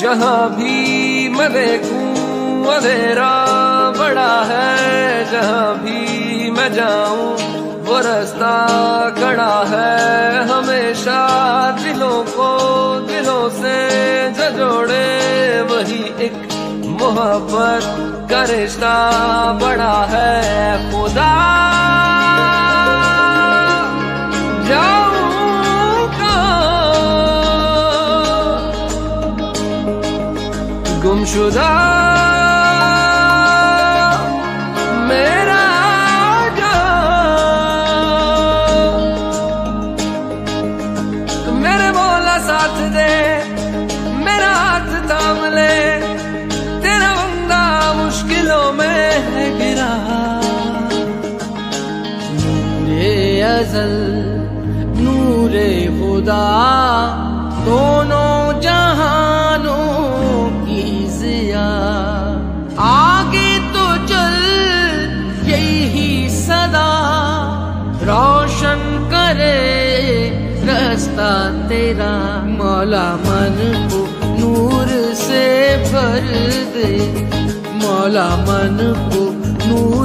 जहाँ भी मैं देखूँ, अंधेरा बड़ा है। जहाँ भी मैं जाऊँ, वो रास्ता खड़ा है। हमेशा दिलों को दिलों से जोड़े वही एक मोहब्बत का रिश्ता बड़ा है। खुदा गुमशुदा मेरा आगा। बोला साथ दे, मेरा हाथ थाम ले, तेरा बंदा मुश्किलों में गिरा। नूरे नूरे खुदा। रास्ता तेरा। मौला मन को नूर से भर दे। मौला मन को नूर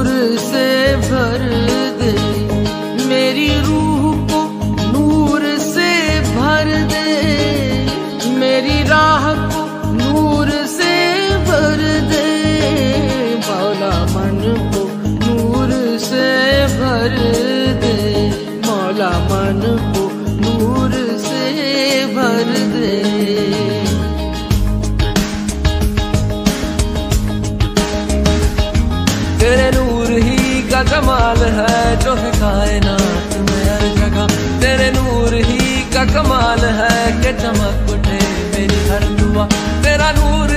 चमक उठे मेरी हर दुआ तेरा नूर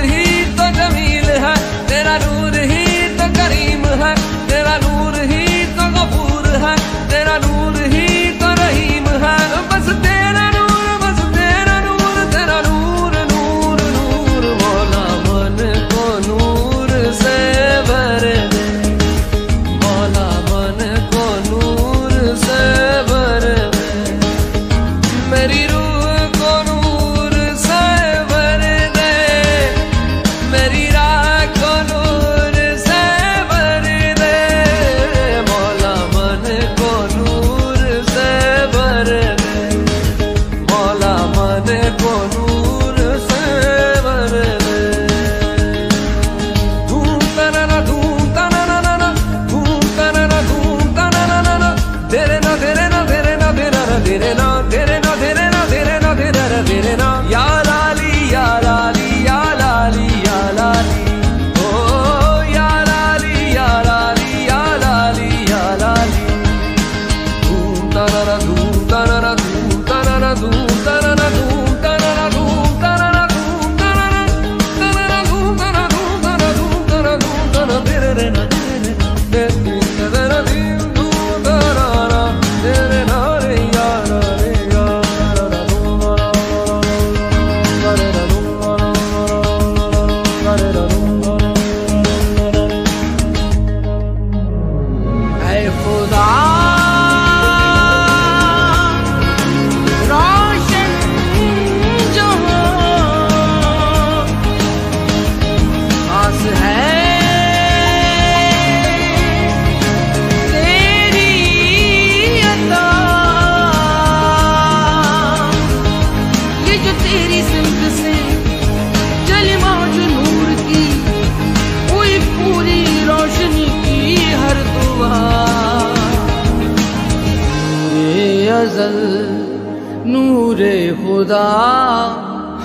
अजल नूरे खुदा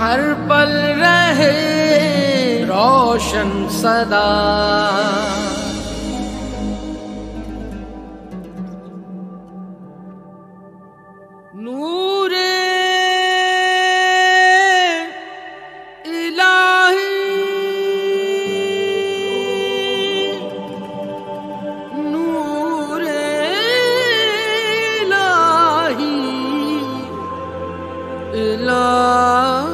हर पल रहे रोशन सदा नूर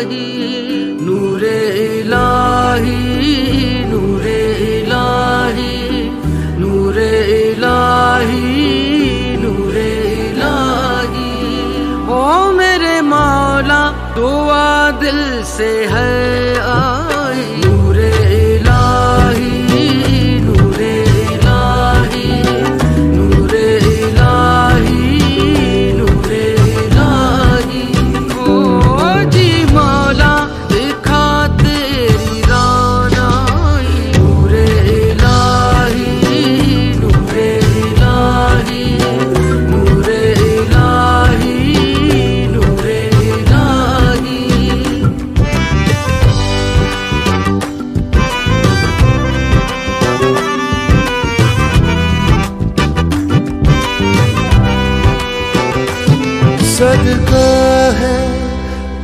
इलाही नूरे इलाही नूरे इलाही नूरे इलाही नूरे इलाही। ओ मेरे मौला, दुआ दिल से है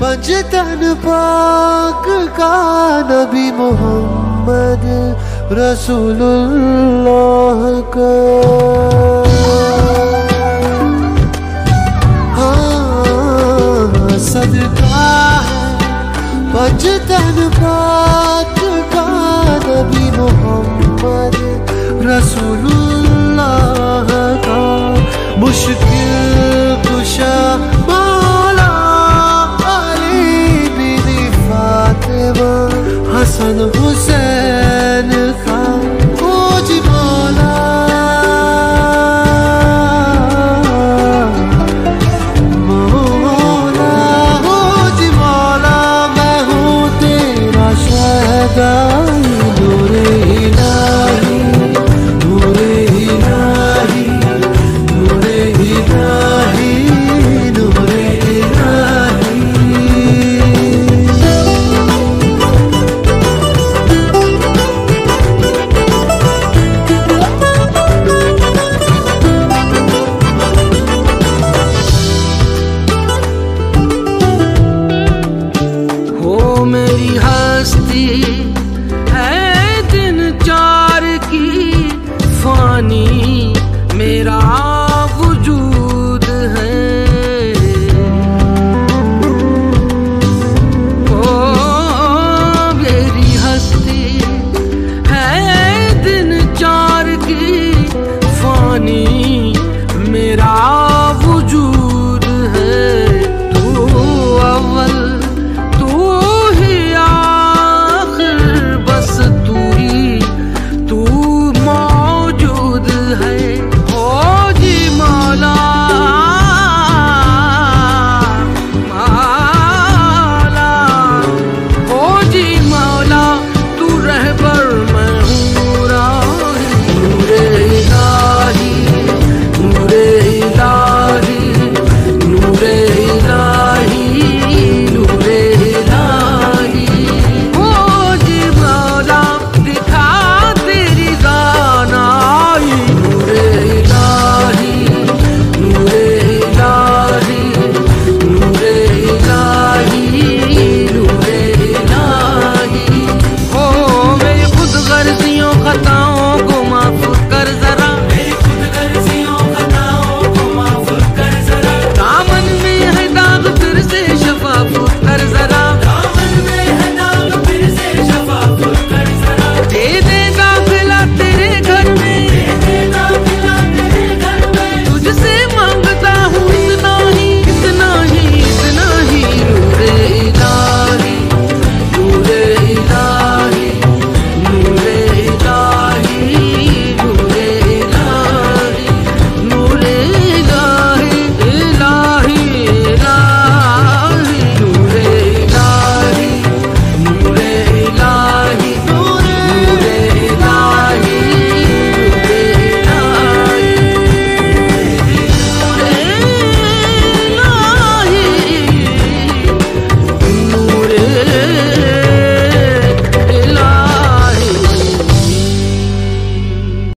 पंजतन पाक का पञ्चतन पा कानवि मोहम् सदका सन्ता पाक का नबी मोहम्मद रसूलुल्लाह अपनी मेरा